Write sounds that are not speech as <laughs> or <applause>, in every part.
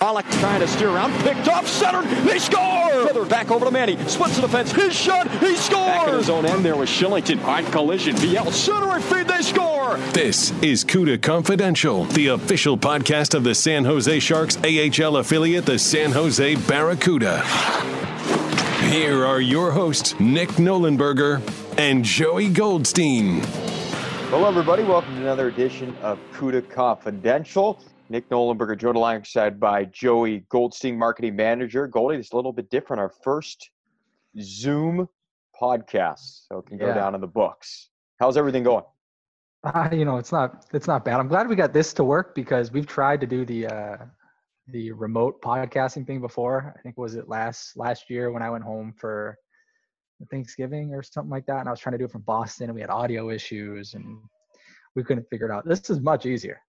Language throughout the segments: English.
Pollock trying to steer around, picked off, centered, they score! Feather back over to Manny, splits the defense, his shot, he scores! Back in his own end there was Shillington, on collision, VL, centering feed, they score! This is CUDA Confidential, the official podcast of the San Jose Sharks AHL affiliate, the San Jose Barracuda. Here are your hosts, Nick Nollenberger and Joey Goldstein. Hello, everybody. Welcome to another edition of CUDA Confidential. Nick Nollenberger joined alongside by Joey Goldstein, marketing manager. Goldie, it's a little bit different. Our first Zoom podcast, so it can go Yeah. down in the books. How's everything going? Uh, you know, it's not it's not bad. I'm glad we got this to work because we've tried to do the uh, the remote podcasting thing before. I think was it last last year when I went home for Thanksgiving or something like that, and I was trying to do it from Boston, and we had audio issues, and we couldn't figure it out. This is much easier.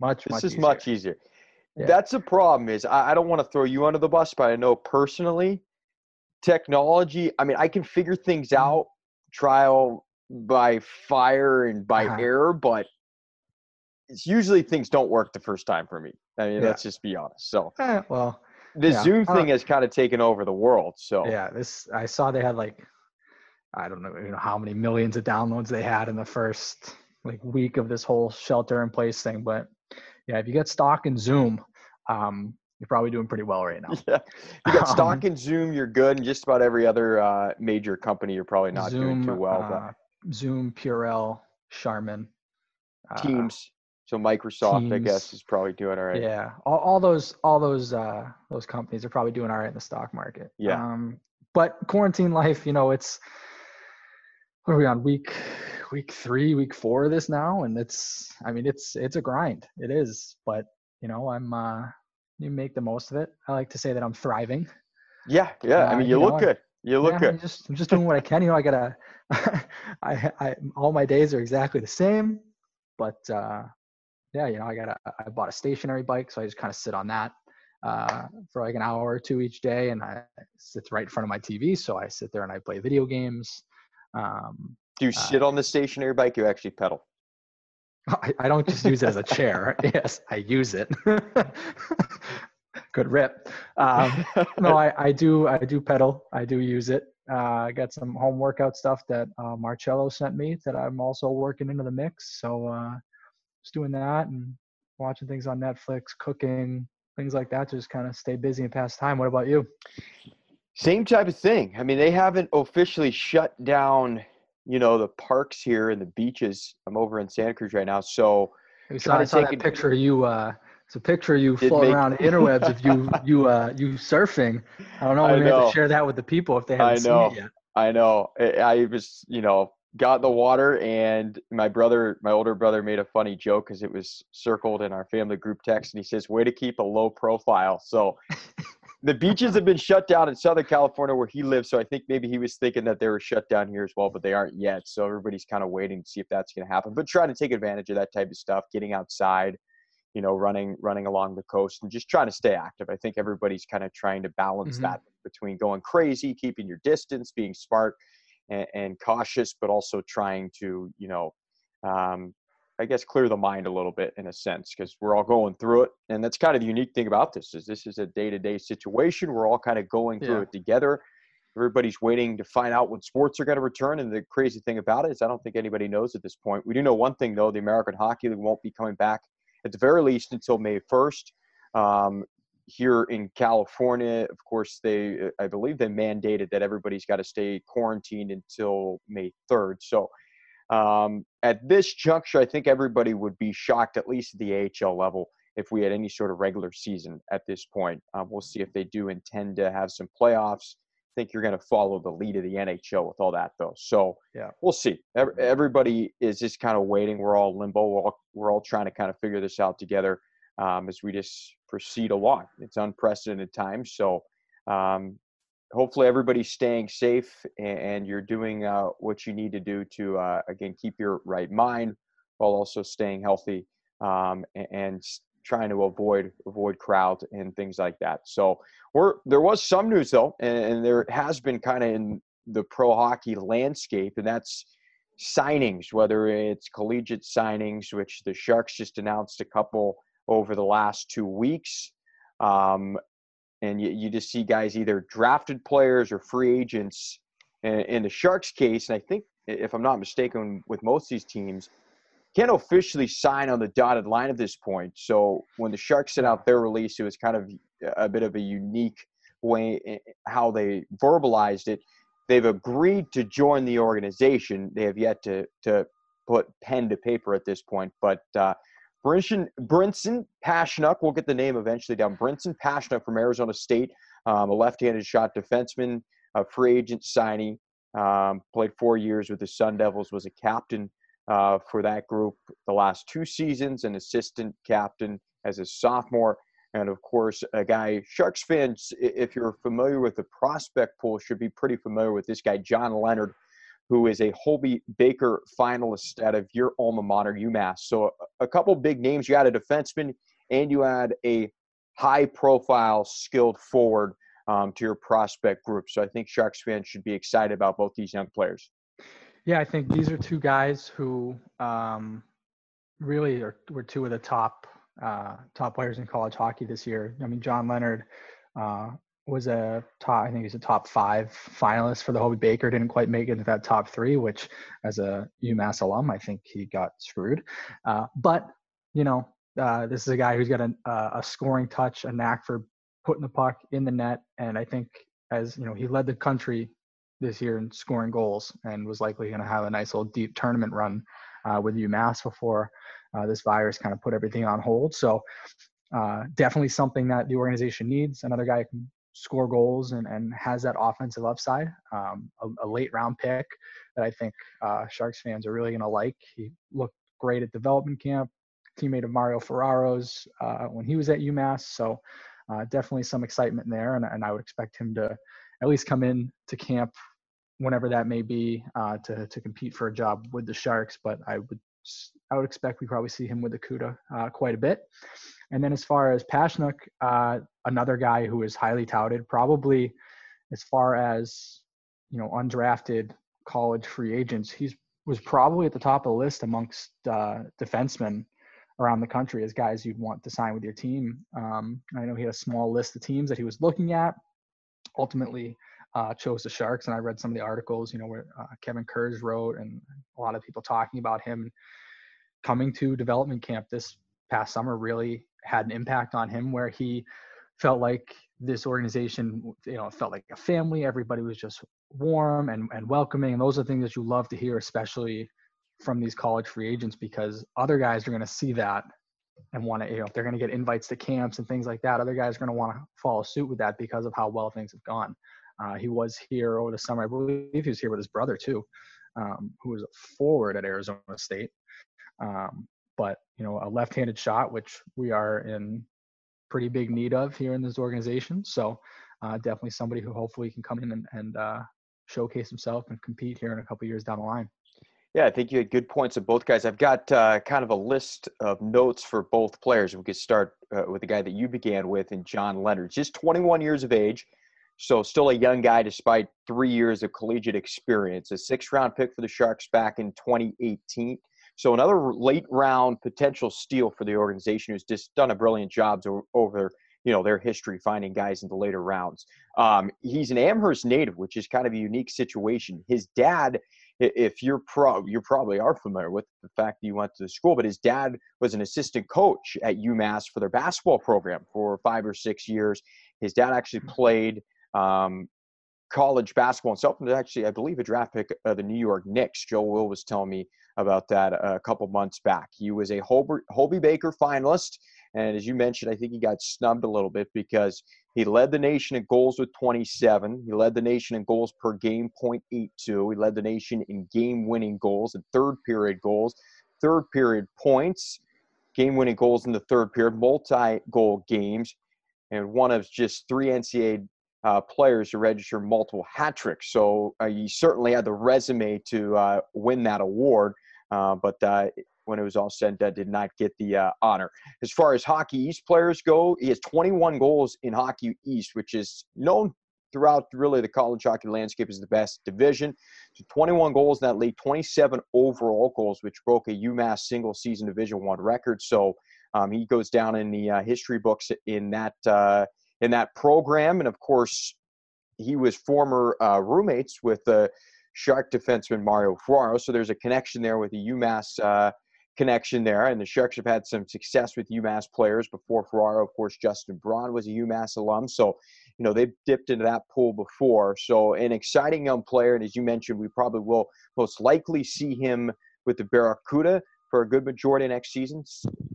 Much This much is easier. much easier. Yeah. That's the problem. Is I, I don't want to throw you under the bus, but I know personally, technology. I mean, I can figure things Mm-hmm. out, trial by fire and by Uh-huh. error, but it's usually things don't work the first time for me. I mean, Yeah. let's just be honest. So Eh, well, the Yeah, Zoom thing has kind of taken over the world. So yeah. This I saw they had like I don't know, you know how many millions of downloads they had in the first like week of this whole shelter in place thing. But yeah, if you get stock in Zoom, um, you're probably doing pretty well right now. <laughs> yeah, you got Um, stock in Zoom, you're good, and just about every other uh, major company, you're probably not doing too well. but uh, Zoom, Purell, Charmin, uh, Teams, so Microsoft, I guess, is probably doing all right. Yeah, all, all those all those uh, those companies are probably doing all right in the stock market. Yeah. Um, but quarantine life, you know, it's what are we on week week three, week four of this now, and it's I mean it's it's a grind. It is, but you know I'm uh, you make the most of it. I like to say that I'm thriving. Yeah, yeah. I Uh, mean, you you look know, good. You look yeah, good. I'm just I'm just doing what I can. You know, I gotta. <laughs> I, I all my days are exactly the same, but uh, yeah, you know, I got a I bought a stationary bike, so I just kind of sit on that uh, for like an hour or two each day, and I sits right in front of my TV, so I sit there and I play video games. Um, Do you uh, sit on the stationary bike? You actually pedal. I, I don't just use it as a chair. <laughs> yes, I use it. <laughs> Good rip. Um, no, I, I do I do pedal. I do use it. Uh, I got some home workout stuff that uh, Marcello sent me that I'm also working into the mix. So uh, just doing that and watching things on Netflix, cooking, things like that to just kind of stay busy and pass time. What about you? Same type of thing. I mean, they haven't officially shut down, you know, the parks here and the beaches. I'm over in Santa Cruz right now, so We saw, I saw that it- picture of you. Uh, it's a picture of you floating make- around <laughs> interwebs of you you uh, you surfing. I don't know. I We may have know. to share that with the people if they I haven't know. seen it yet. I know. I I was, you know, got in the water, and my brother, my older brother, made a funny joke because it was circled in our family group text, and he says, "Way to keep a low profile." So. <laughs> The beaches have been shut down in Southern California where he lives, so I think maybe he was thinking that they were shut down here as well, but they aren't yet. So everybody's kind of waiting to see if that's going to happen. But trying to take advantage of that type of stuff, getting outside, you know, running running along the coast, and just trying to stay active. I think everybody's kind of trying to balance Mhm. that between going crazy, keeping your distance, being smart and, and cautious, but also trying to, you know, um, I guess clear the mind a little bit in a sense because we're all going through it, and that's kind of the unique thing about this is this is a day to day situation. We're all kind of going through Yeah. it together. Everybody's waiting to find out when sports are going to return, and the crazy thing about it is I don't think anybody knows at this point. We do know one thing though: the American Hockey League won't be coming back at the very least until May first. Um, here in California, of course, they I believe they mandated that everybody's got to stay quarantined until May 3rd. So um, at this juncture, I think everybody would be shocked, at least at the AHL level, if we had any sort of regular season at this point. Um, we'll see if they do intend to have some playoffs. I think you're going to follow the lead of the NHL with all that, though. So Yeah. we'll see. Everybody is just kind of waiting. We're all limbo. We're all, we're all trying to kind of figure this out together. um, as we just proceed along. It's unprecedented times, so um, hopefully everybody's staying safe and you're doing uh, what you need to do to uh, again keep your right mind while also staying healthy um, and trying to avoid avoid crowds and things like that. So we're there was some news though, and, there has been kind of in the pro hockey landscape, and that's signings, whether it's collegiate signings, which the Sharks just announced a couple over the last two weeks. Um, and you, you just see guys either drafted players or free agents. In, in the Sharks case, and I think if I'm not mistaken, with most of these teams, can't officially sign on the dotted line at this point. So when the Sharks sent out their release, it was kind of a bit of a unique way how they verbalized it. They've agreed to join the organization. They have yet to to put pen to paper at this point, but uh, Brinson, Brinson Pasichnuk, we'll get the name eventually down. Brinson Pasichnuk from Arizona State, um, a left-handed shot defenseman, a free agent signing. Um, played four years with the Sun Devils, was a captain uh, for that group the last two seasons, an assistant captain as a sophomore. And of course, a guy, Sharks fans, if you're familiar with the prospect pool, should be pretty familiar with this guy, John Leonard, who is a Hobey Baker finalist out of your alma mater, UMass. So a couple big names. You had a defenseman and you had a high profile, skilled forward um, to your prospect group. So I think Sharks fans should be excited about both these young players. Yeah, I think these are two guys who um, really are, were two of the top uh, top players in college hockey this year. I mean, John Leonard uh, was a top, I think he was a top five finalist for the Hobey Baker. Didn't quite make it into that top three, which as a UMass alum, I think he got screwed. Uh, but you know, uh, this is a guy who's got a, a scoring touch, a knack for putting the puck in the net, and I think as you know, he led the country this year in scoring goals and was likely going to have a nice little deep tournament run uh, with UMass before uh, this virus kind of put everything on hold. So uh, definitely something that the organization needs. Another guy who can score goals and, and has that offensive upside. Um, a, a, late round pick that I think uh, Sharks fans are really going to like. He looked great at development camp, teammate of Mario Ferraro's uh, when he was at UMass. So uh, definitely some excitement there, and, and I would expect him to at least come in to camp whenever that may be uh, to to compete for a job with the Sharks. But I would I would expect we probably see him with the CUDA uh, quite a bit. And then as far as Pasichnuk, uh, another guy who is highly touted, probably as far as you know undrafted college free agents, he's was probably at the top of the list amongst uh, defensemen around the country as guys you'd want to sign with your team. Um, I know he had a small list of teams that he was looking at ultimately uh, chose the Sharks. And I read some of the articles, you know, where uh, Kevin Kurz wrote and a lot of people talking about him coming to development camp this past summer really had an impact on him where he felt like this organization, you know, felt like a family. Everybody was just warm and, and welcoming. And those are things that you love to hear, especially from these college free agents, because other guys are going to see that and want to, you know, if they're going to get invites to camps and things like that, other guys are going to want to follow suit with that because of how well things have gone. Uh, he was here over the summer. I believe he was here with his brother too, um, who was a forward at Arizona State. Um, but you know, a left-handed shot, which we are in pretty big need of here in this organization. So uh, definitely somebody who hopefully can come in and, and uh, showcase himself and compete here in a couple years down the line. Yeah, I think you had good points of both guys. I've got uh, kind of a list of notes for both players. We could start uh, with the guy that you began with, and John Leonard. Just 21 years of age, so still a young guy despite three years of collegiate experience. A six-round pick for the Sharks back in 2018. So another late round potential steal for the organization who's just done a brilliant job over you know their history finding guys in the later rounds. Um, he's an Amherst native, which is kind of a unique situation. His dad if you're pro, you probably are familiar with the fact that you went to the school, but his dad was an assistant coach at UMass for their basketball program for five or six years. His dad actually hmm. played um, college basketball and actually, I believe, a draft pick of the New York Knicks. Joe Will was telling me about that a couple months back. He was a Hobey, Hobey Baker finalist, and as you mentioned, I think he got snubbed a little bit because he led the nation in goals with 27. He led the nation in goals per game, 0.82. He led the nation in game winning goals and third period goals, third period points. game-winning goals in the third period, multi-goal games, and one of just three NCAA uh, players to register multiple hat tricks. So uh, he certainly had the resume to uh, win that award, uh, but uh, when it was all said and did not get the uh, honor. As far as Hockey East players go, he has 21 goals in Hockey East, which is known throughout really the college hockey landscape as the best division. So 21 goals in that league, 27 overall goals, which broke a UMass single season Division One record. So um, he goes down in the history books in that in that program, and of course, he was former uh, roommates with the Shark defenseman Mario Ferraro. So there's a connection there with the UMass uh, connection there. And the Sharks have had some success with UMass players before Ferraro. Of course, Justin Braun was a UMass alum. So, you know, they've dipped into that pool before. So, an exciting young player. And as you mentioned, we probably will most likely see him with the Barracuda for a good majority next season.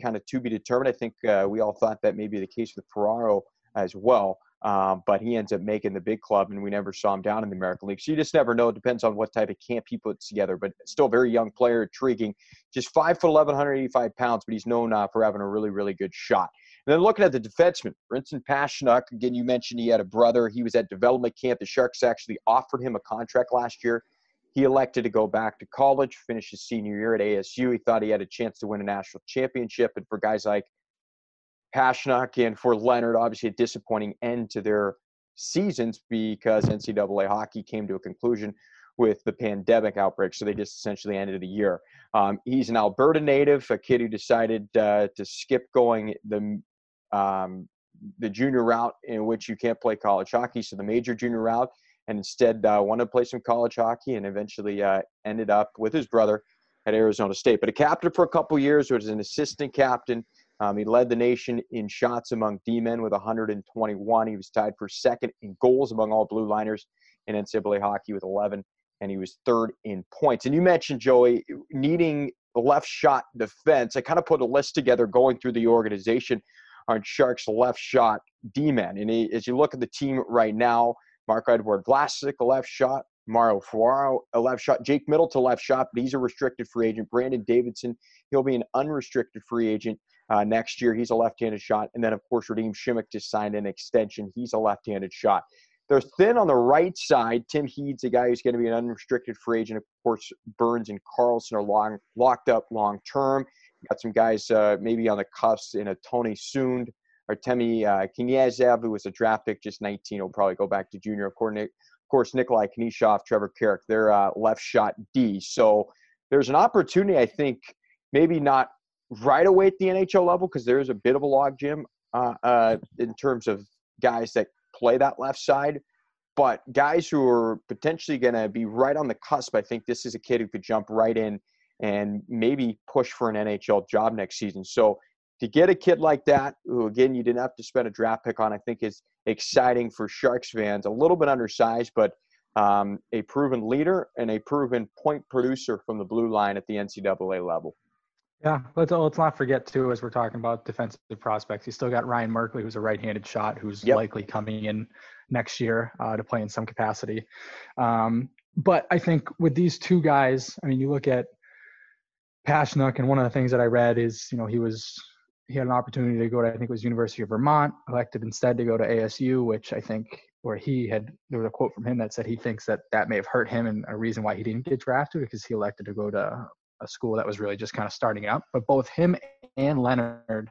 Kind of to be determined. I think uh, we all thought that may be the case with Ferraro as well. Um, but he ends up making the big club, and we never saw him down in the American League. So you just never know. It depends on what type of camp he puts together. But still, very young player, intriguing. Just five foot 11, 185 pounds, but he's known uh, for having a really, really good shot. And then looking at the defenseman, Brinson Pasichnuk. Again, you mentioned he had a brother. He was at development camp. The Sharks actually offered him a contract last year. He elected to go back to college, finish his senior year at ASU. He thought he had a chance to win a national championship. And for guys like Pasichnuk and for Leonard, obviously a disappointing end to their seasons because NCAA hockey came to a conclusion with the pandemic outbreak. So they just essentially ended the year. Um, he's an Alberta native, a kid who decided uh, to skip going the um, the junior route in which you can't play college hockey, so the major junior route, and instead uh, wanted to play some college hockey and eventually uh, ended up with his brother at Arizona State. But a captain for a couple years, was an assistant captain um, he led the nation in shots among D-men with 121. He was tied for second in goals among all blue liners in NCAA hockey with 11, and he was third in points. And you mentioned, Joey, needing left shot defense. I kind of put a list together going through the organization on Sharks left shot D-men. And he, as you look at the team right now, Marc-Edouard Vlasic, left shot. Mario Ferraro, a left shot. Jake Middleton, left shot, but he's a restricted free agent. Brandon Davidson, he'll be an unrestricted free agent uh, next year. He's a left-handed shot, and then of course Radim Simek just signed an extension. He's a left-handed shot. They're thin on the right side. Tim Heed's a guy who's going to be an unrestricted free agent. Of course, Burns and Carlson are long, locked up long term. Got some guys uh, maybe on the cusp in a Tony Sund or Temi uh, Kniazev, who was a draft pick, just 19. Will probably go back to junior. Of course, Nick, of course Nikolai Knyshov, Trevor Carrick, they're uh, left shot D. So there's an opportunity, I think, maybe not right away at the NHL level because there is a bit of a logjam uh, uh, in terms of guys that play that left side. But guys who are potentially going to be right on the cusp, I think this is a kid who could jump right in and maybe push for an NHL job next season. So to get a kid like that, who again you didn't have to spend a draft pick on, I think is exciting for Sharks fans. A little bit undersized, but um, a proven leader and a proven point producer from the blue line at the NCAA level. Yeah, let's let's not forget too, as we're talking about defensive prospects, you still got Ryan Merkley, who's a right-handed shot, who's yep. likely coming in next year uh, to play in some capacity. Um, but I think with these two guys, I mean, you look at Pasichnuk, and one of the things that I read is, you know, he was he had an opportunity to go to I think it was University of Vermont, elected instead to go to ASU, which I think where he had there was a quote from him that said he thinks that that may have hurt him and a reason why he didn't get drafted because he elected to go to a school that was really just kind of starting up. But both him and Leonard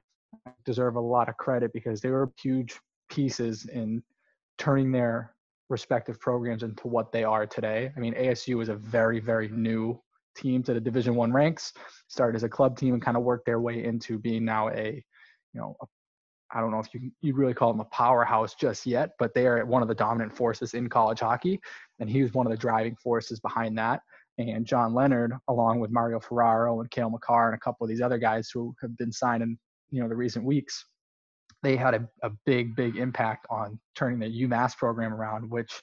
deserve a lot of credit because they were huge pieces in turning their respective programs into what they are today. I mean, ASU is a very, very new team to the Division One ranks. Started as a club team and kind of worked their way into being now a, you know, I don't know if you you really call them a powerhouse just yet, but they are one of the dominant forces in college hockey, and he was one of the driving forces behind that and John Leonard, along with Mario Ferraro and Cale Makar and a couple of these other guys who have been signed in you know the recent weeks, they had a, a big, big impact on turning the UMass program around, which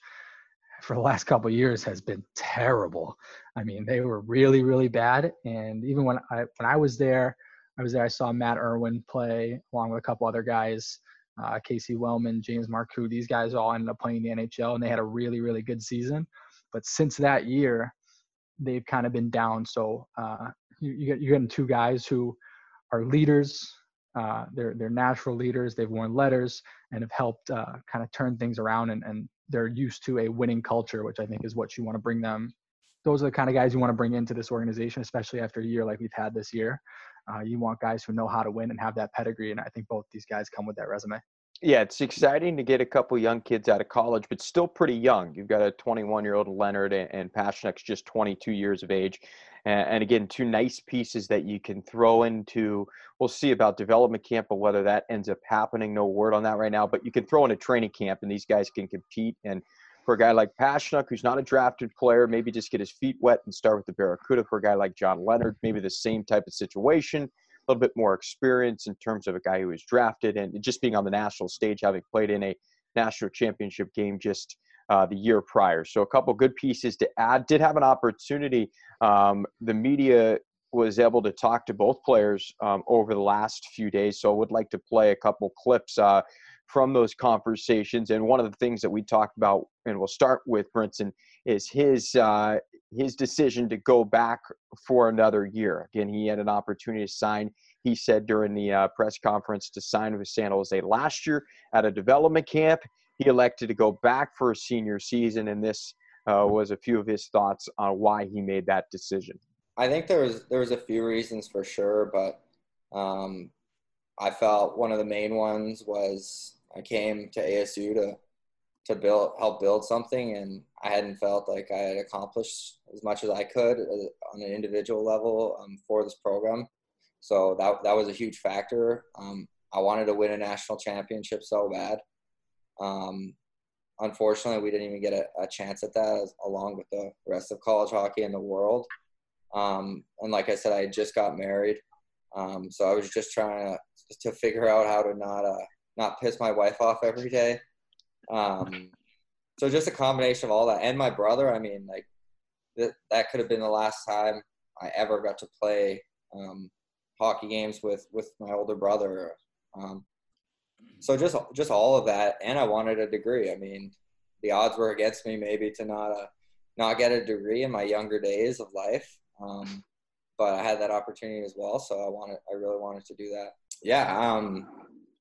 for the last couple years has been terrible. I mean, they were really, really bad. And even when I when I was there, I was there. I saw Matt Irwin play along with a couple other guys, uh, Casey Wellman, James Marcou. These guys all ended up playing the NHL, and they had a really, really good season. But since that year, they've kind of been down. So uh, you, you get you're getting two guys who are leaders. Uh, they're they're natural leaders. They've worn letters and have helped uh, kind of turn things around, and, and they're used to a winning culture, which I think is what you want to bring them. Those are the kind of guys you want to bring into this organization, especially after a year like we've had this year. Uh, you want guys who know how to win and have that pedigree, and I think both these guys come with that resume. Yeah, it's exciting to get a couple young kids out of college, but still pretty young. You've got a 21 year old Leonard and, and Pasichnuk's just 22 years of age. And, and, again, two nice pieces that you can throw into. We'll see about development camp, but whether that ends up happening, no word on that right now. But you can throw in a training camp, and these guys can compete. And for a guy like Pasichnuk, who's not a drafted player, maybe just get his feet wet and start with the Barracuda. For a guy like John Leonard, maybe the same type of situation little bit more experience in terms of a guy who was drafted and just being on the national stage, having played in a national championship game just uh, the year prior. So a couple good pieces to add. Did have an opportunity. Um, the media was able to talk to both players um, over the last few days. So I would like to play a couple clips uh, from those conversations. And one of the things that we talked about, and we'll start with Brinson, is his uh, his decision to go back for another year. Again, he had an opportunity to sign. He said during the uh, press conference to sign with San Jose last year at a development camp. He elected to go back for a senior season, and this uh, was a few of his thoughts on why he made that decision. I think there was there was a few reasons for sure, but um, I felt one of the main ones was I came to ASU to to build help build something and i hadn't felt like i had accomplished as much as i could uh, on an individual level um, for this program. So that, that was a huge factor. Um, i wanted to win a national championship so bad. Um, unfortunately we didn't even get a, a, chance at that as, along with the rest of college hockey in the world. Um, and like i said i just got married. Um, so i was just trying to, to figure out how to not uh, not piss my wife off every day um, so just a combination of all that, and my brother. I mean, like that that could have been the last time I ever got to play um, hockey games with with my older brother. Um, so just just all of that, and I wanted a degree. I mean, the odds were against me maybe to not uh, not get a degree in my younger days of life. Um, but I had that opportunity as well, so I wanted I really wanted to do that. Yeah. Um,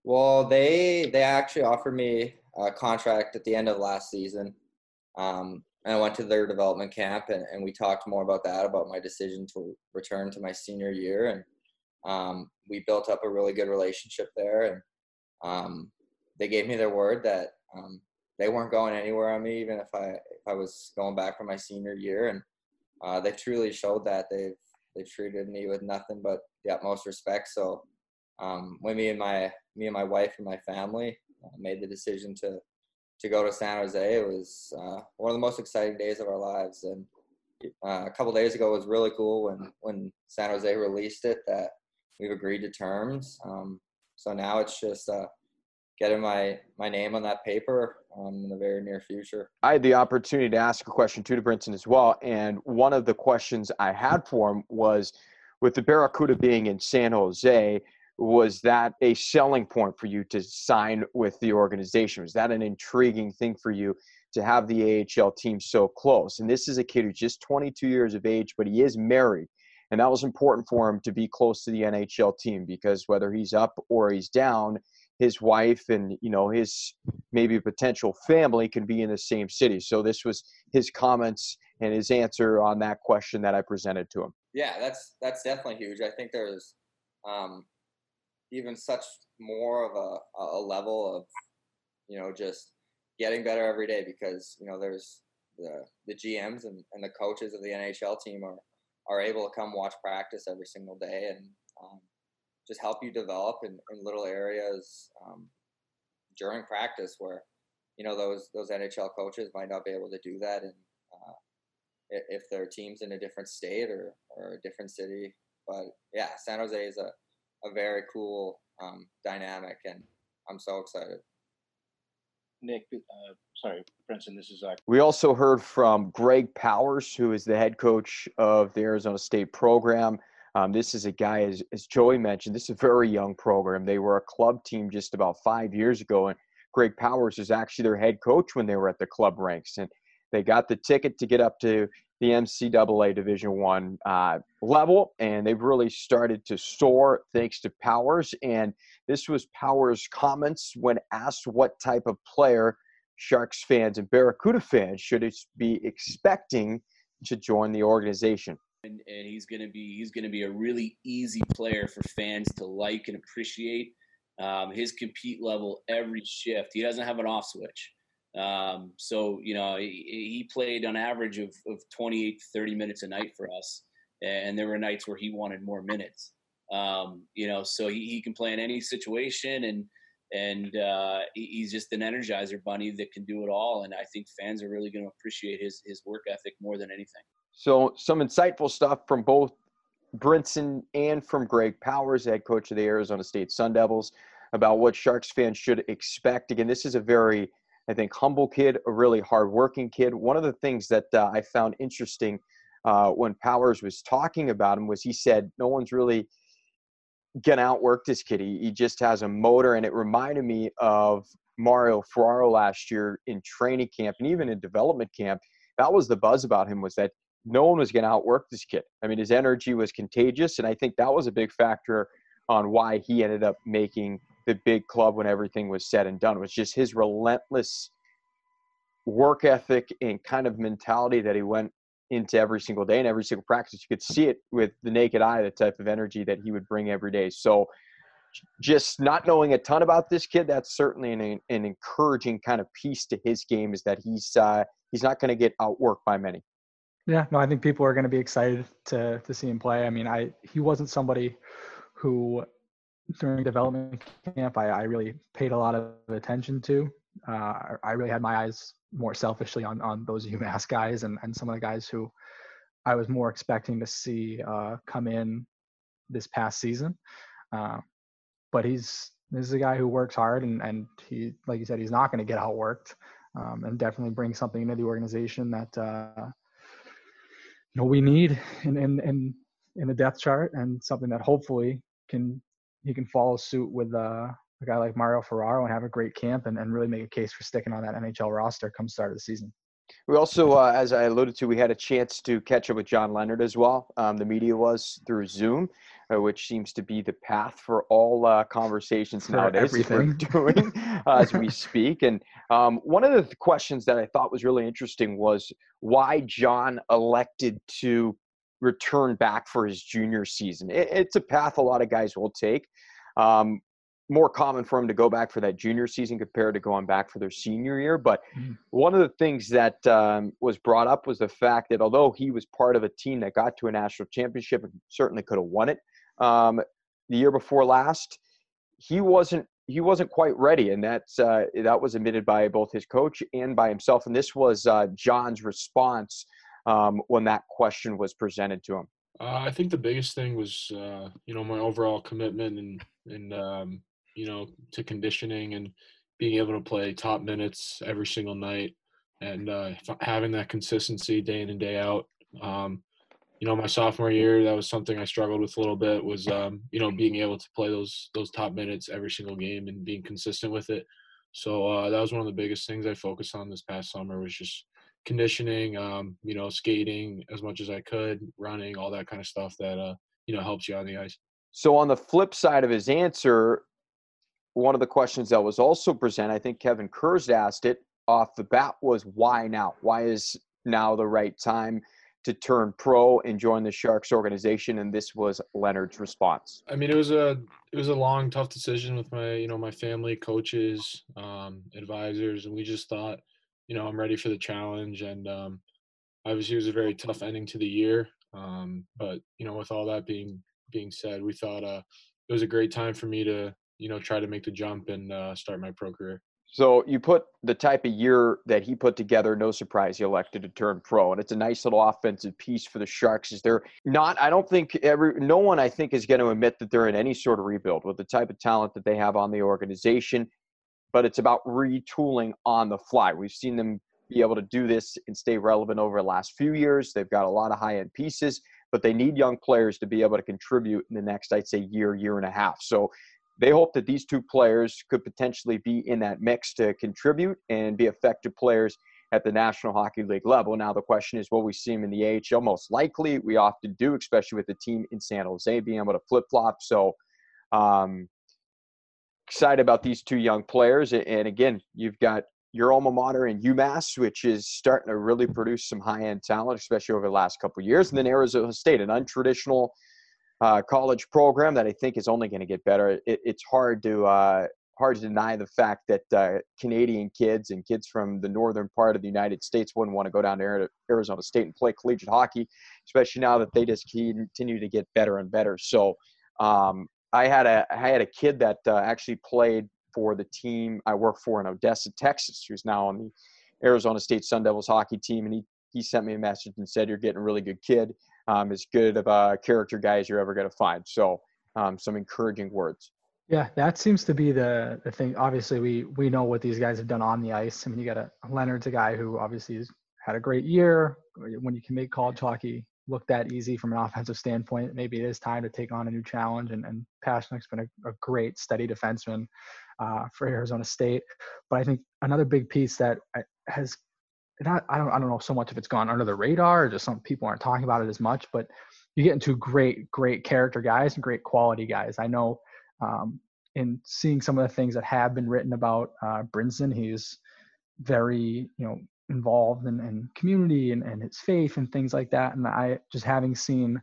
well, they they actually offered me a contract at the end of last season. Um, and I went to their development camp and, and we talked more about that, about my decision to return to my senior year. And um, we built up a really good relationship there. And um, they gave me their word that um, they weren't going anywhere on me, even if I if I was going back for my senior year. And uh, they truly showed that they've they've treated me with nothing but the utmost respect. So um, when me and my me and my wife and my family uh, made the decision to to go to San Jose. It was uh, one of the most exciting days of our lives, and uh, a couple days ago was really cool when when San Jose released it that we've agreed to terms. Um, so now it's just uh, getting my my name on that paper um, in the very near future. I had the opportunity to ask a question too to Brinson as well, and one of the questions I had for him was, with the Barracuda being in San Jose, was that a selling point for you to sign with the organization? Was that an intriguing thing for you to have the AHL team so close? And this is a kid who's just 22 years of age, but he is married. And that was important for him to be close to the NHL team because whether he's up or he's down, his wife and you know his maybe potential family can be in the same city. So this was his comments and his answer on that question that I presented to him. Yeah, that's that's definitely huge. I think there's um, even such more of a, a level of you know just getting better every day because you know there's the the GMs and, and the coaches of the NHL team are are able to come watch practice every single day and um, just help you develop in, in little areas um, during practice where you know those those NHL coaches might not be able to do that and uh, if their team's in a different state or, or a different city. But yeah San Jose is a a very cool um, dynamic, and I'm so excited. Nick, uh, sorry, Brinson, this is. Uh... We also heard from Greg Powers, who is the head coach of the Arizona State program. Um, this is a guy, as, as Joey mentioned, this is a very young program. They were a club team just about five years ago, and Greg Powers was actually their head coach when they were at the club ranks. And they got the ticket to get up to the NCAA Division One uh, level, and they've really started to soar thanks to Powers. And this was Powers' comments when asked what type of player Sharks fans and Barracuda fans should be expecting to join the organization. And, and he's going to be he's going to be a really easy player for fans to like and appreciate. Um, his compete level every shift. He doesn't have an off switch. Um, so, you know, he, he, played on average of, of 28 30 minutes a night for us. And there were nights where he wanted more minutes. Um, you know, so he, he can play in any situation and, and uh, he's just an energizer bunny that can do it all. And I think fans are really going to appreciate his, his work ethic more than anything. So some insightful stuff from both Brinson and from Greg Powers, head coach of the Arizona State Sun Devils, about what Sharks fans should expect. Again, this is a very I think humble kid, a really hardworking kid. One of the things that uh, I found interesting uh, when Powers was talking about him was he said no one's really gonna outwork this kid. He, he just has a motor, and it reminded me of Mario Ferraro last year in training camp and even in development camp. That was the buzz about him was that no one was to outwork this kid. I mean, his energy was contagious, and I think that was a big factor on why he ended up making the big club when everything was said and done. Was just his relentless work ethic and kind of mentality that he went into every single day and every single practice. You could see it with the naked eye, the type of energy that he would bring every day. So, just not knowing a ton about this kid, that's certainly an, an encouraging kind of piece to his game. Is that he's uh, he's not going to get outworked by many. Yeah, no, I think people are going to be excited to to see him play. I mean, I he wasn't somebody who during development camp I, I really paid a lot of attention to. Uh, I really had my eyes more selfishly on on those <laughs> UMass guys and and some of the guys who I was more expecting to see uh, come in this past season. Uh, but he's this is a guy who works hard and and he like you said he's not going to get outworked um, and definitely bring something into the organization that uh, you know we need in in in in the depth chart and something that hopefully can he can follow suit with uh, a guy like Mario Ferraro and have a great camp and, and really make a case for sticking on that NHL roster come start of the season. We also, uh, as I alluded to, we had a chance to catch up with John Leonard as well. Um, the media was through Zoom, uh, which seems to be the path for all uh, conversations for nowadays. <laughs> Everything. We're doing as we <laughs> speak. And um, one of the questions that I thought was really interesting was why John elected to return back for his junior season. It, it's a path a lot of guys will take. Um, more common for him to go back for that junior season compared to going back for their senior year. But mm-hmm. one of the things that um, was brought up was the fact that although he was part of a team that got to a national championship and certainly could have won it um, the year before last, he wasn't he wasn't quite ready, and that's uh, that was admitted by both his coach and by himself. And this was uh, John's response um, when that question was presented to him. Uh, I think the biggest thing was, uh, you know, my overall commitment and and um, you know, to conditioning and being able to play top minutes every single night and uh, having that consistency day in and day out. Um, you know, my sophomore year, that was something I struggled with a little bit. Was um, you know being able to play those those top minutes every single game and being consistent with it. So uh, that was one of the biggest things I focused on this past summer was just conditioning, um, you know, skating as much as I could, running, all that kind of stuff that uh, you know helps you on the ice. So on the flip side of his answer, one of the questions that was also presented, I think Kevin Kurz asked it off the bat, was why now? Why is now the right time to turn pro and join the Sharks organization? And this was Leonard's response. I mean, it was a it was a long, tough decision with my you know my family, coaches, um, advisors, and we just thought, you know, I'm ready for the challenge. And um, obviously, it was a very tough ending to the year. Um, but you know, with all that being being said, we thought uh, it was a great time for me to you know try to make the jump and uh, start my pro career. So you put the type of year that he put together. No surprise, he elected to turn pro, and it's a nice little offensive piece for the Sharks. Is there not? I don't think every no one I think is going to admit that they're in any sort of rebuild with the type of talent that they have on the organization. But it's about retooling on the fly. We've seen them be able to do this and stay relevant over the last few years. They've got a lot of high end pieces, but they need young players to be able to contribute in the next, I'd say, year, year and a half. So they hope that these two players could potentially be in that mix to contribute and be effective players at the National Hockey League level. Now, the question is, will we see him in the AHL? Most likely, we often do, especially with the team in San Jose being able to flip flop. So, um, excited about these two young players. And again, you've got your alma mater in UMass, which is starting to really produce some high end talent, especially over the last couple years. And then Arizona State, an untraditional uh, college program that I think is only going to get better. It, it's hard to uh, hard to deny the fact that uh, Canadian kids and kids from the northern part of the United States wouldn't want to go down to Arizona State and play collegiate hockey, especially now that they just continue to get better and better. So um, I had a I had a kid that uh, actually played for the team I work for in Odessa, Texas, who's now on the Arizona State Sun Devils hockey team, and he he sent me a message and said, "You're getting a really good kid, um, as good of a character guy as you're ever going to find." So um, some encouraging words. Yeah, that seems to be the the thing. Obviously, we we know what these guys have done on the ice. I mean, you got a Leonard's a guy who obviously has had a great year. When you can make college hockey look that easy from an offensive standpoint, maybe it is time to take on a new challenge. And, and Pasichnuk's been a, a great, steady defenseman uh, for Arizona State. But I think another big piece that has not I don't I don't know so much if it's gone under the radar or just some people aren't talking about it as much, but you get into great great character guys and great quality guys. I know um, in seeing some of the things that have been written about uh, Brinson, he's very you know involved in, in community and, and his faith and things like that. And I just having seen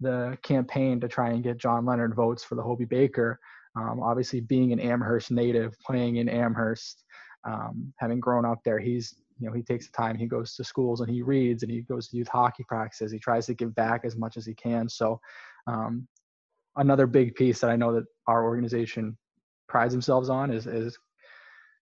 the campaign to try and get John Leonard votes for the Hobey Baker, um, obviously being an Amherst native, playing in Amherst, um, having grown up there, he's you know he takes the time he goes to schools and he reads and he goes to youth hockey practices he tries to give back as much as he can so um, another big piece that i know that our organization prides themselves on is is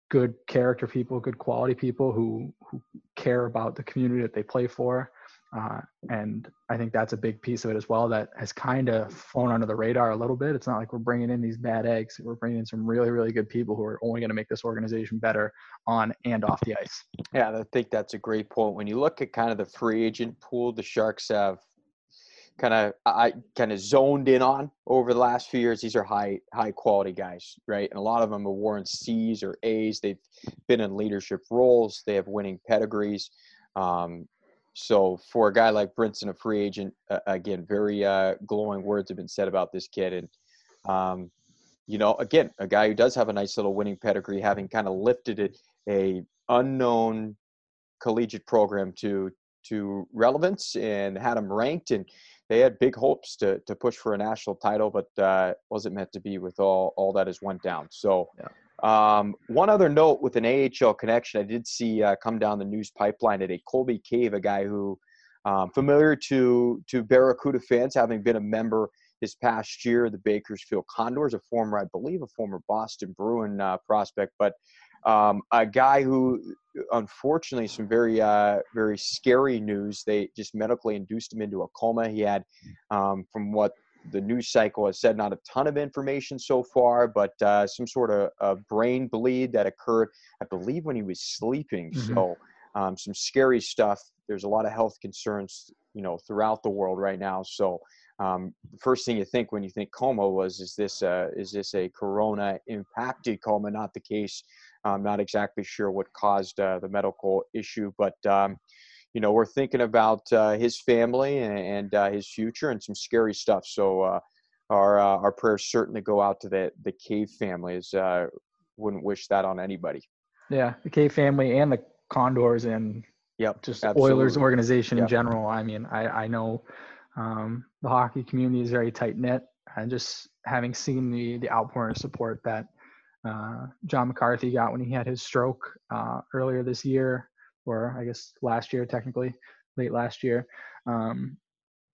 good character people, good quality people who who care about the community that they play for. Uh, and I think that's a big piece of it as well that has kind of flown under the radar a little bit. It's not like we're bringing in these bad eggs. We're bringing in some really, really good people who are only going to make this organization better on and off the ice. Yeah, I think that's a great point. When you look at kind of the free agent pool, the Sharks have kind of I kind of zoned in on over the last few years. These are high high quality guys, right? And a lot of them are worn C's or A's. They've been in leadership roles. They have winning pedigrees. Um, so for a guy like Brinson, a free agent, uh, again, very uh, glowing words have been said about this kid. And um, you know, again, a guy who does have a nice little winning pedigree, having kind of lifted it a unknown collegiate program to to relevance and had them ranked and they had big hopes to to push for a national title, but uh, wasn't meant to be with all all that has went down. So. Yeah. Um, one other note with an AHL connection, I did see uh, come down the news pipeline today. Colby Cave, a guy who um, familiar to to Barracuda fans, having been a member this past year, the Bakersfield Condors, a former, I believe, a former Boston Bruin uh, prospect, but um, a guy who, unfortunately, some very uh, very scary news. They just medically induced him into a coma. He had, um, from what the news cycle has said, not a ton of information so far, but uh, some sort of a brain bleed that occurred, I believe, when he was sleeping. Mm-hmm. So um, some scary stuff. There's a lot of health concerns, you know, throughout the world right now. So um, the first thing you think when you think coma was, is this uh, is this a corona impacted coma? Not the case. I'm not exactly sure what caused uh, the medical issue, but um, you know we're thinking about uh, his family and, and uh, his future and some scary stuff. So uh, our uh, our prayers certainly go out to the the Cave families. Uh wouldn't wish that on anybody. Yeah, the Cave family and the Condors and yep, just absolutely. Oilers organization yep. in general. I mean, I I know um, the hockey community is very tight knit, and just having seen the the outpouring of support that uh, John McCarthy got when he had his stroke uh, earlier this year, or I guess last year, technically, late last year. Um,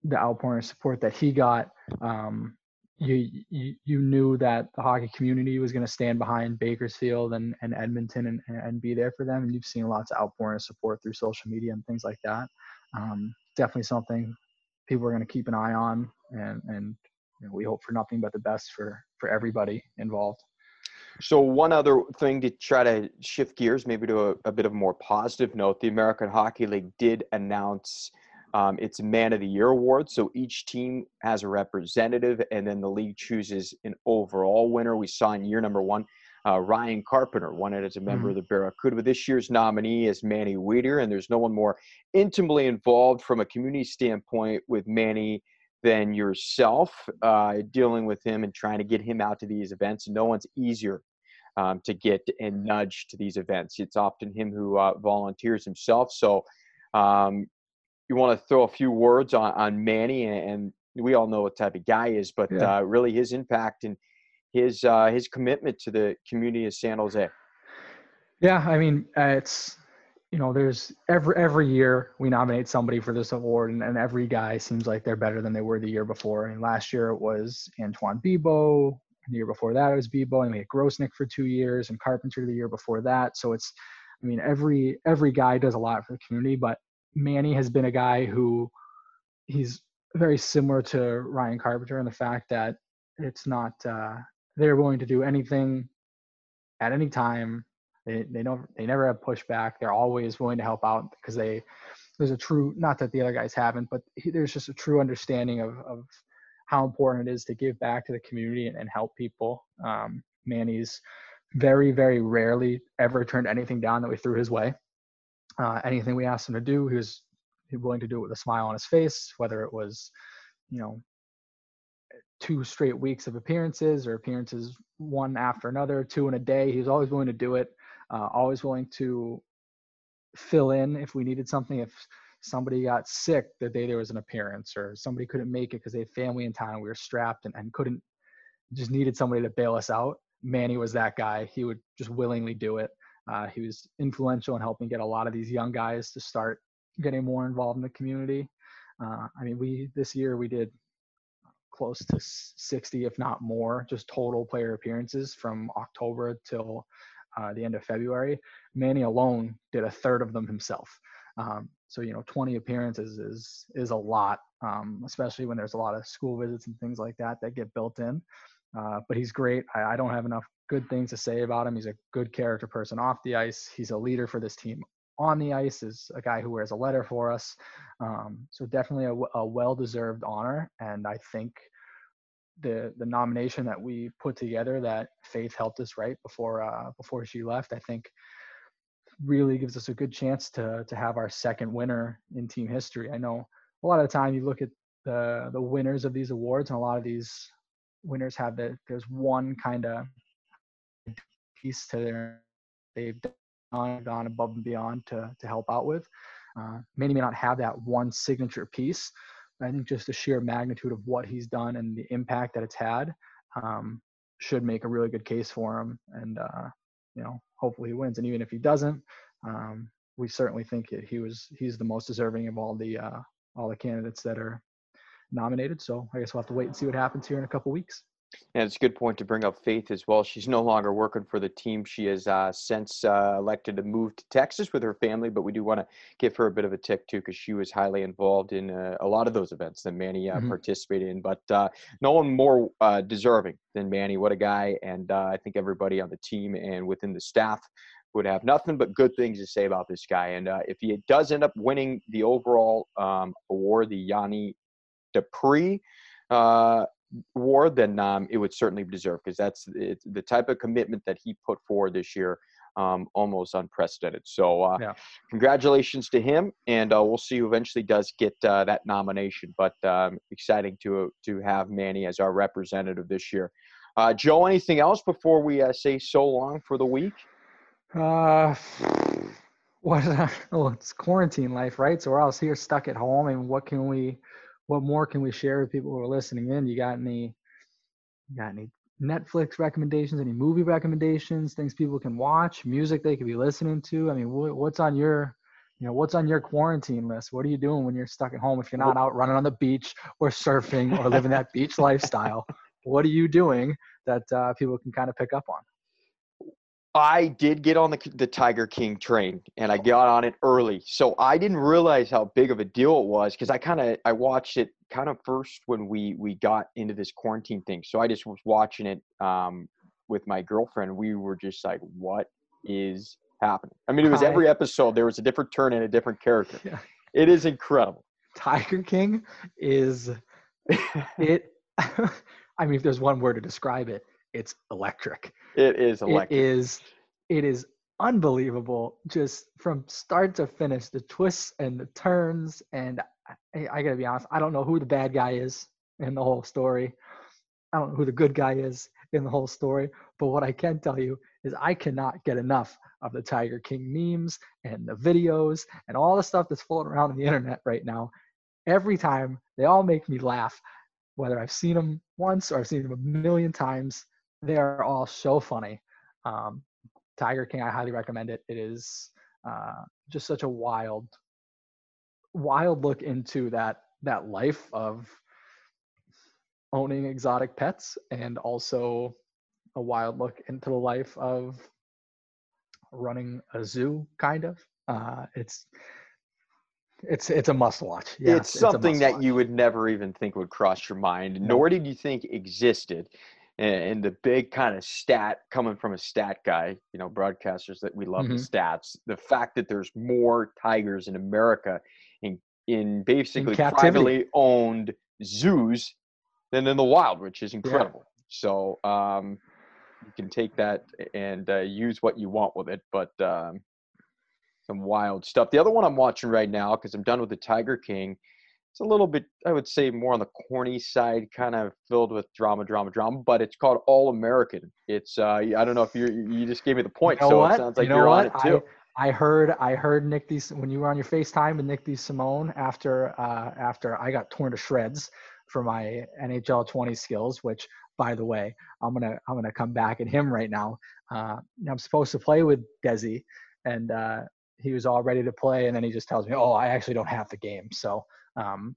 the outpouring of support that he got, um, you, you, you knew that the hockey community was going to stand behind Bakersfield and, and Edmonton and, and be there for them. And you've seen lots of outpouring of support through social media and things like that. Um, definitely something people are going to keep an eye on, and and you know, we hope for nothing but the best for for everybody involved. So one other thing to try to shift gears, maybe to a, a bit of a more positive note, the American Hockey League did announce um, its Man of the Year award. So each team has a representative, and then the league chooses an overall winner. We saw in year number one, Uh, Ryan Carpenter won it as a member Mhm. of the Barracuda. This year's nominee is Manny Weeder, and there's no one more intimately involved from a community standpoint with Manny than yourself, uh, dealing with him and trying to get him out to these events. No one's easier um, to get and nudge to these events. It's often him who uh, volunteers himself. So um, you want to throw a few words on, on Manny, and, and we all know what type of guy he is, but Yeah. uh, really his impact and his uh, his commitment to the community of San Jose. Yeah, I mean, uh, it's you know, there's every every year we nominate somebody for this award, and, and every guy seems like they're better than they were the year before. And last year it was Antoine Bibeau. The year before that it was Bibeau, and we had Grosenick for two years, and Carpenter the year before that. So it's, I mean, every every guy does a lot for the community, but Manny has been a guy who he's very similar to Ryan Carpenter in the fact that it's not uh, they're willing to do anything at any time they they don't they never have pushback. They're always willing to help out because they there's a true not that the other guys haven't, but he, there's just a true understanding of of how important it is to give back to the community and, and help people. Um, Manny's very very rarely ever turned anything down that we threw his way. Uh, anything we asked him to do, he was willing to do it with a smile on his face, whether it was you know two straight weeks of appearances or appearances one after another, two in a day. He was always willing to do it uh, always willing to fill in if we needed something. If somebody got sick the day there was an appearance, or somebody couldn't make it because they had family in town, we were strapped and, and couldn't, just needed somebody to bail us out. Manny was that guy. He would just willingly do it. Uh, he was influential in helping get a lot of these young guys to start getting more involved in the community. Uh, I mean, we this year we did close to 60, if not more, just total player appearances from October till uh, the end of February. Manny alone did a third of them himself. Um, so you know, 20 appearances is is a lot, um, especially when there's a lot of school visits and things like that that get built in. Uh, but he's great. I, I don't have enough good things to say about him. He's a good character person off the ice. He's a leader for this team on the ice. Is a guy who wears a letter for us. Um, so definitely a, a well-deserved honor, and I think the the nomination that we put together that Faith helped us write before uh, before she left, I think really gives us a good chance to to have our second winner in team history. I know a lot of the time you look at the the winners of these awards, and a lot of these winners have that there's one kind of piece to their they've gone gone above and beyond to to help out with. Uh, Manny may not have that one signature piece, I think just the sheer magnitude of what he's done and the impact that it's had um, should make a really good case for him. And uh, you know, hopefully he wins. And even if he doesn't, um, we certainly think he was he's the most deserving of all the uh, all the candidates that are nominated. So I guess we'll have to wait and see what happens here in a couple weeks. And it's a good point to bring up Faith as well. She's no longer working for the team. She has uh, since uh, elected to move to Texas with her family, but we do want to give her a bit of a tick too because she was highly involved in uh, a lot of those events that Manny uh, Mhm. participated in. But uh, no one more uh, deserving than Manny. What a guy! And uh, I think everybody on the team and within the staff would have nothing but good things to say about this guy. And uh, if he does end up winning the overall um, award, the Yanick Dupré uh, award, then um, it would certainly deserve because that's the type of commitment that he put forward this year, um, almost unprecedented. So, uh, Yeah. congratulations to him, and uh, we'll see who eventually does get uh, that nomination. But um, exciting to to have Manny as our representative this year. Uh, Joe, anything else before we uh, say so long for the week? Uh, <sighs> what? <laughs> well, it's quarantine life, right? So we're all here stuck at home, and what can we, what more can we share with people who are listening in? You got any, you got any Netflix recommendations? Any movie recommendations? Things people can watch? Music they could be listening to? I mean, what, what's on your, you know, what's on your quarantine list? What are you doing when you're stuck at home if you're not out running on the beach or surfing or living that beach lifestyle? <laughs> What are you doing that uh, people can kind of pick up on? I did get on the the Tiger King train, and I got on it early, so I didn't realize how big of a deal it was because I kind of I watched it kind of first when we we got into this quarantine thing. So I just was watching it um, with my girlfriend. We were just like, "What is happening?" I mean, it was every episode there was a different turn and a different character. <laughs> Yeah. It is incredible. Tiger King is <laughs> it. <laughs> I mean, if there's one word to describe it, it's electric. It is electric. It is it is unbelievable just from start to finish the twists and the turns and I, I gotta be honest i don't know who the bad guy is in the whole story i don't know who the good guy is in the whole story but what i can tell you is i cannot get enough of the tiger king memes and the videos and all the stuff that's floating around on the internet right now every time they all make me laugh whether i've seen them once or i've seen them a million times they are all so funny um, Tiger King, I highly recommend it. It is uh, just such a wild, wild look into that that life of owning exotic pets, and also a wild look into the life of running a zoo. Kind of, uh, it's it's it's a must watch. Yeah, it's something it's that you would never even think would cross your mind, no. nor did you think existed and, the big kind of stat coming from a stat guy, you know, broadcasters that we love mm-hmm. the stats. The fact that there's more tigers in America in in basically in privately owned zoos than in the wild, which is incredible. Yeah. So um, you can take that and uh, use what you want with it, but um, some wild stuff. The other one I'm watching right now because I'm done with the Tiger King it's a little bit i would say more on the corny side kind of filled with drama drama drama but it's called all american it's uh i don't know if you you just gave me the point you know so what? it sounds like you know you're what? on it too I, I heard I heard Nick D when you were on your FaceTime with Nick DeSimone after uh, after I got torn to shreds for my NHL 20 skills, which by the way, I'm gonna I'm gonna come back at him right now. Uh, I'm supposed to play with Desi, and uh, he was all ready to play, and then he just tells me, "Oh, I actually don't have the game." So um,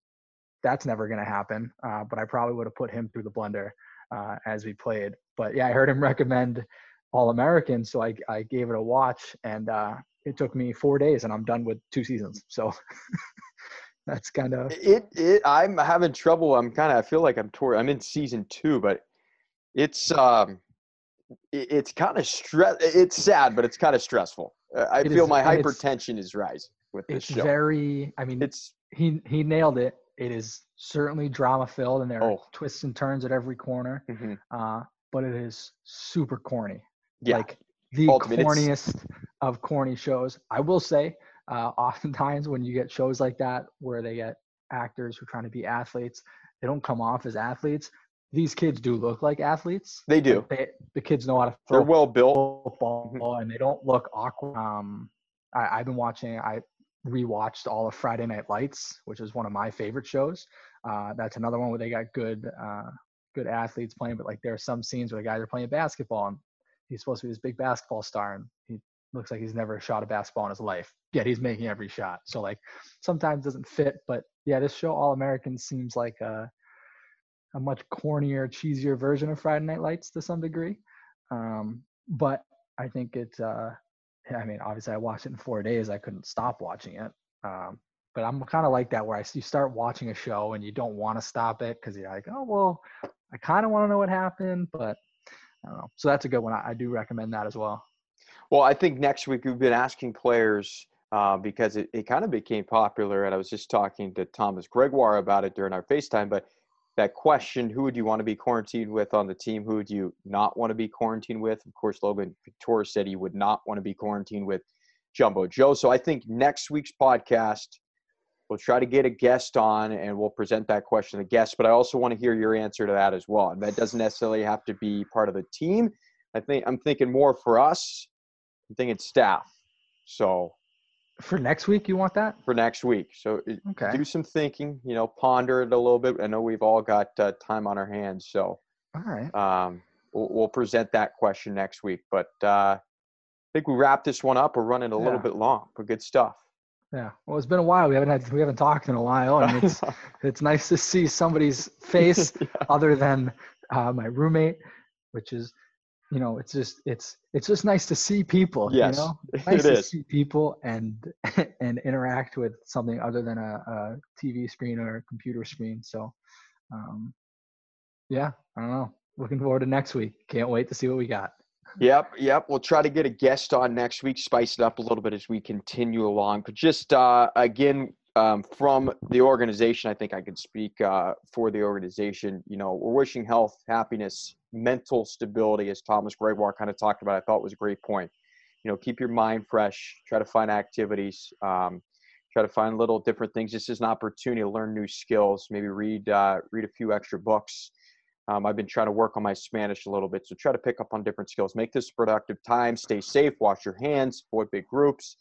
that's never going to happen. Uh, but I probably would have put him through the blender uh, as we played. But yeah, I heard him <laughs> recommend All American, so I I gave it a watch, and uh, it took me four days, and I'm done with two seasons. So. <laughs> that's kind of it, it i'm having trouble i'm kind of i feel like i'm toward i'm in season two but it's um it, it's kind of stress it's sad but it's kind of stressful uh, i feel is, my hypertension is rising with this it's show very i mean it's he he nailed it it is certainly drama filled, and there are oh. twists and turns at every corner. Mm-hmm. Uh, but it is super corny. Yeah. Like the Ultimate, corniest it's... of corny shows. I will say, uh, oftentimes when you get shows like that where they get actors who are trying to be athletes, they don't come off as athletes. These kids do look like athletes. They do. They, the kids know how to throw. They're well built football, mm-hmm. and they don't look awkward. Um, I, have been watching. I rewatched all of Friday Night Lights, which is one of my favorite shows. Uh, that's another one where they got good uh, good athletes playing, but like there are some scenes where the guys are playing basketball and he's supposed to be this big basketball star and he looks like he's never shot a basketball in his life. Yet he's making every shot. So like sometimes doesn't fit, but yeah, this show All Americans seems like a a much cornier, cheesier version of Friday Night Lights to some degree. Um, but I think it's uh, I mean, obviously, I watched it in four days. I couldn't stop watching it. Um, but I'm kind of like that, where I you start watching a show and you don't want to stop it because you're like, oh well, I kind of want to know what happened, but I don't know. So that's a good one. I, I, do recommend that as well. Well, I think next week we've been asking players uh, because it, it kind of became popular, and I was just talking to Thomas Gregoire about it during our FaceTime, but that question who would you want to be quarantined with on the team? Who would you not want to be quarantined with? Of course logan couture said he would not want to be quarantined with jumbo joe. So i think next week's podcast we'll try to get a guest on and we'll present that question to the guest but i also want to hear your answer to that as well. And that doesn't necessarily have to be part of the team. I think i'm thinking more for us. I'm thinking staff. So for next week, you want that? For next week. So okay. do some thinking, you know, ponder it a little bit. I know we've all got uh, time on our hands. So, all right. Um, we'll, we'll, present that question next week. But uh, I think we wrap this one up. We're running a yeah. little bit long, but good stuff. Yeah. Well, it's been a while. We haven't had, we haven't talked in a while, and <laughs> it's it's nice to see somebody's face <laughs> yeah. other than uh, my roommate, which is you know it's just it's it's just nice to see people yes, you know? <laughs> Nice to is. see people and <laughs> and interact with something other than a, a tv screen or a computer screen so um yeah i don't know. Looking forward to next week. Can't wait to see what we got. Yep yep. We'll try to get a guest on next week spice it up a little bit as we continue along. But just uh again um, from the organization i think i can speak uh, for the organization you know we're wishing health happiness mental stability, as Thomas Gregoire kind of talked about. I thought was a great point. You know, keep your mind fresh. Try to find activities. Um, try to find little different things. This is an opportunity to learn new skills. Maybe read uh, read a few extra books. Um, I've been trying to work on my Spanish a little bit, so try to pick up on different skills. Make this productive time. Stay safe. Wash your hands. Avoid big groups.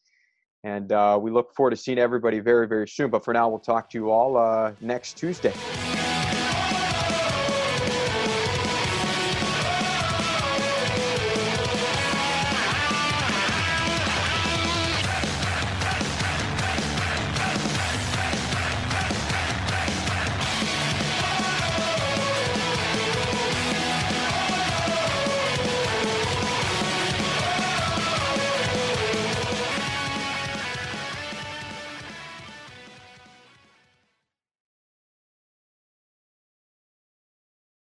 And uh, we look forward to seeing everybody very, very soon. But for now, we'll talk to you all uh, next Tuesday.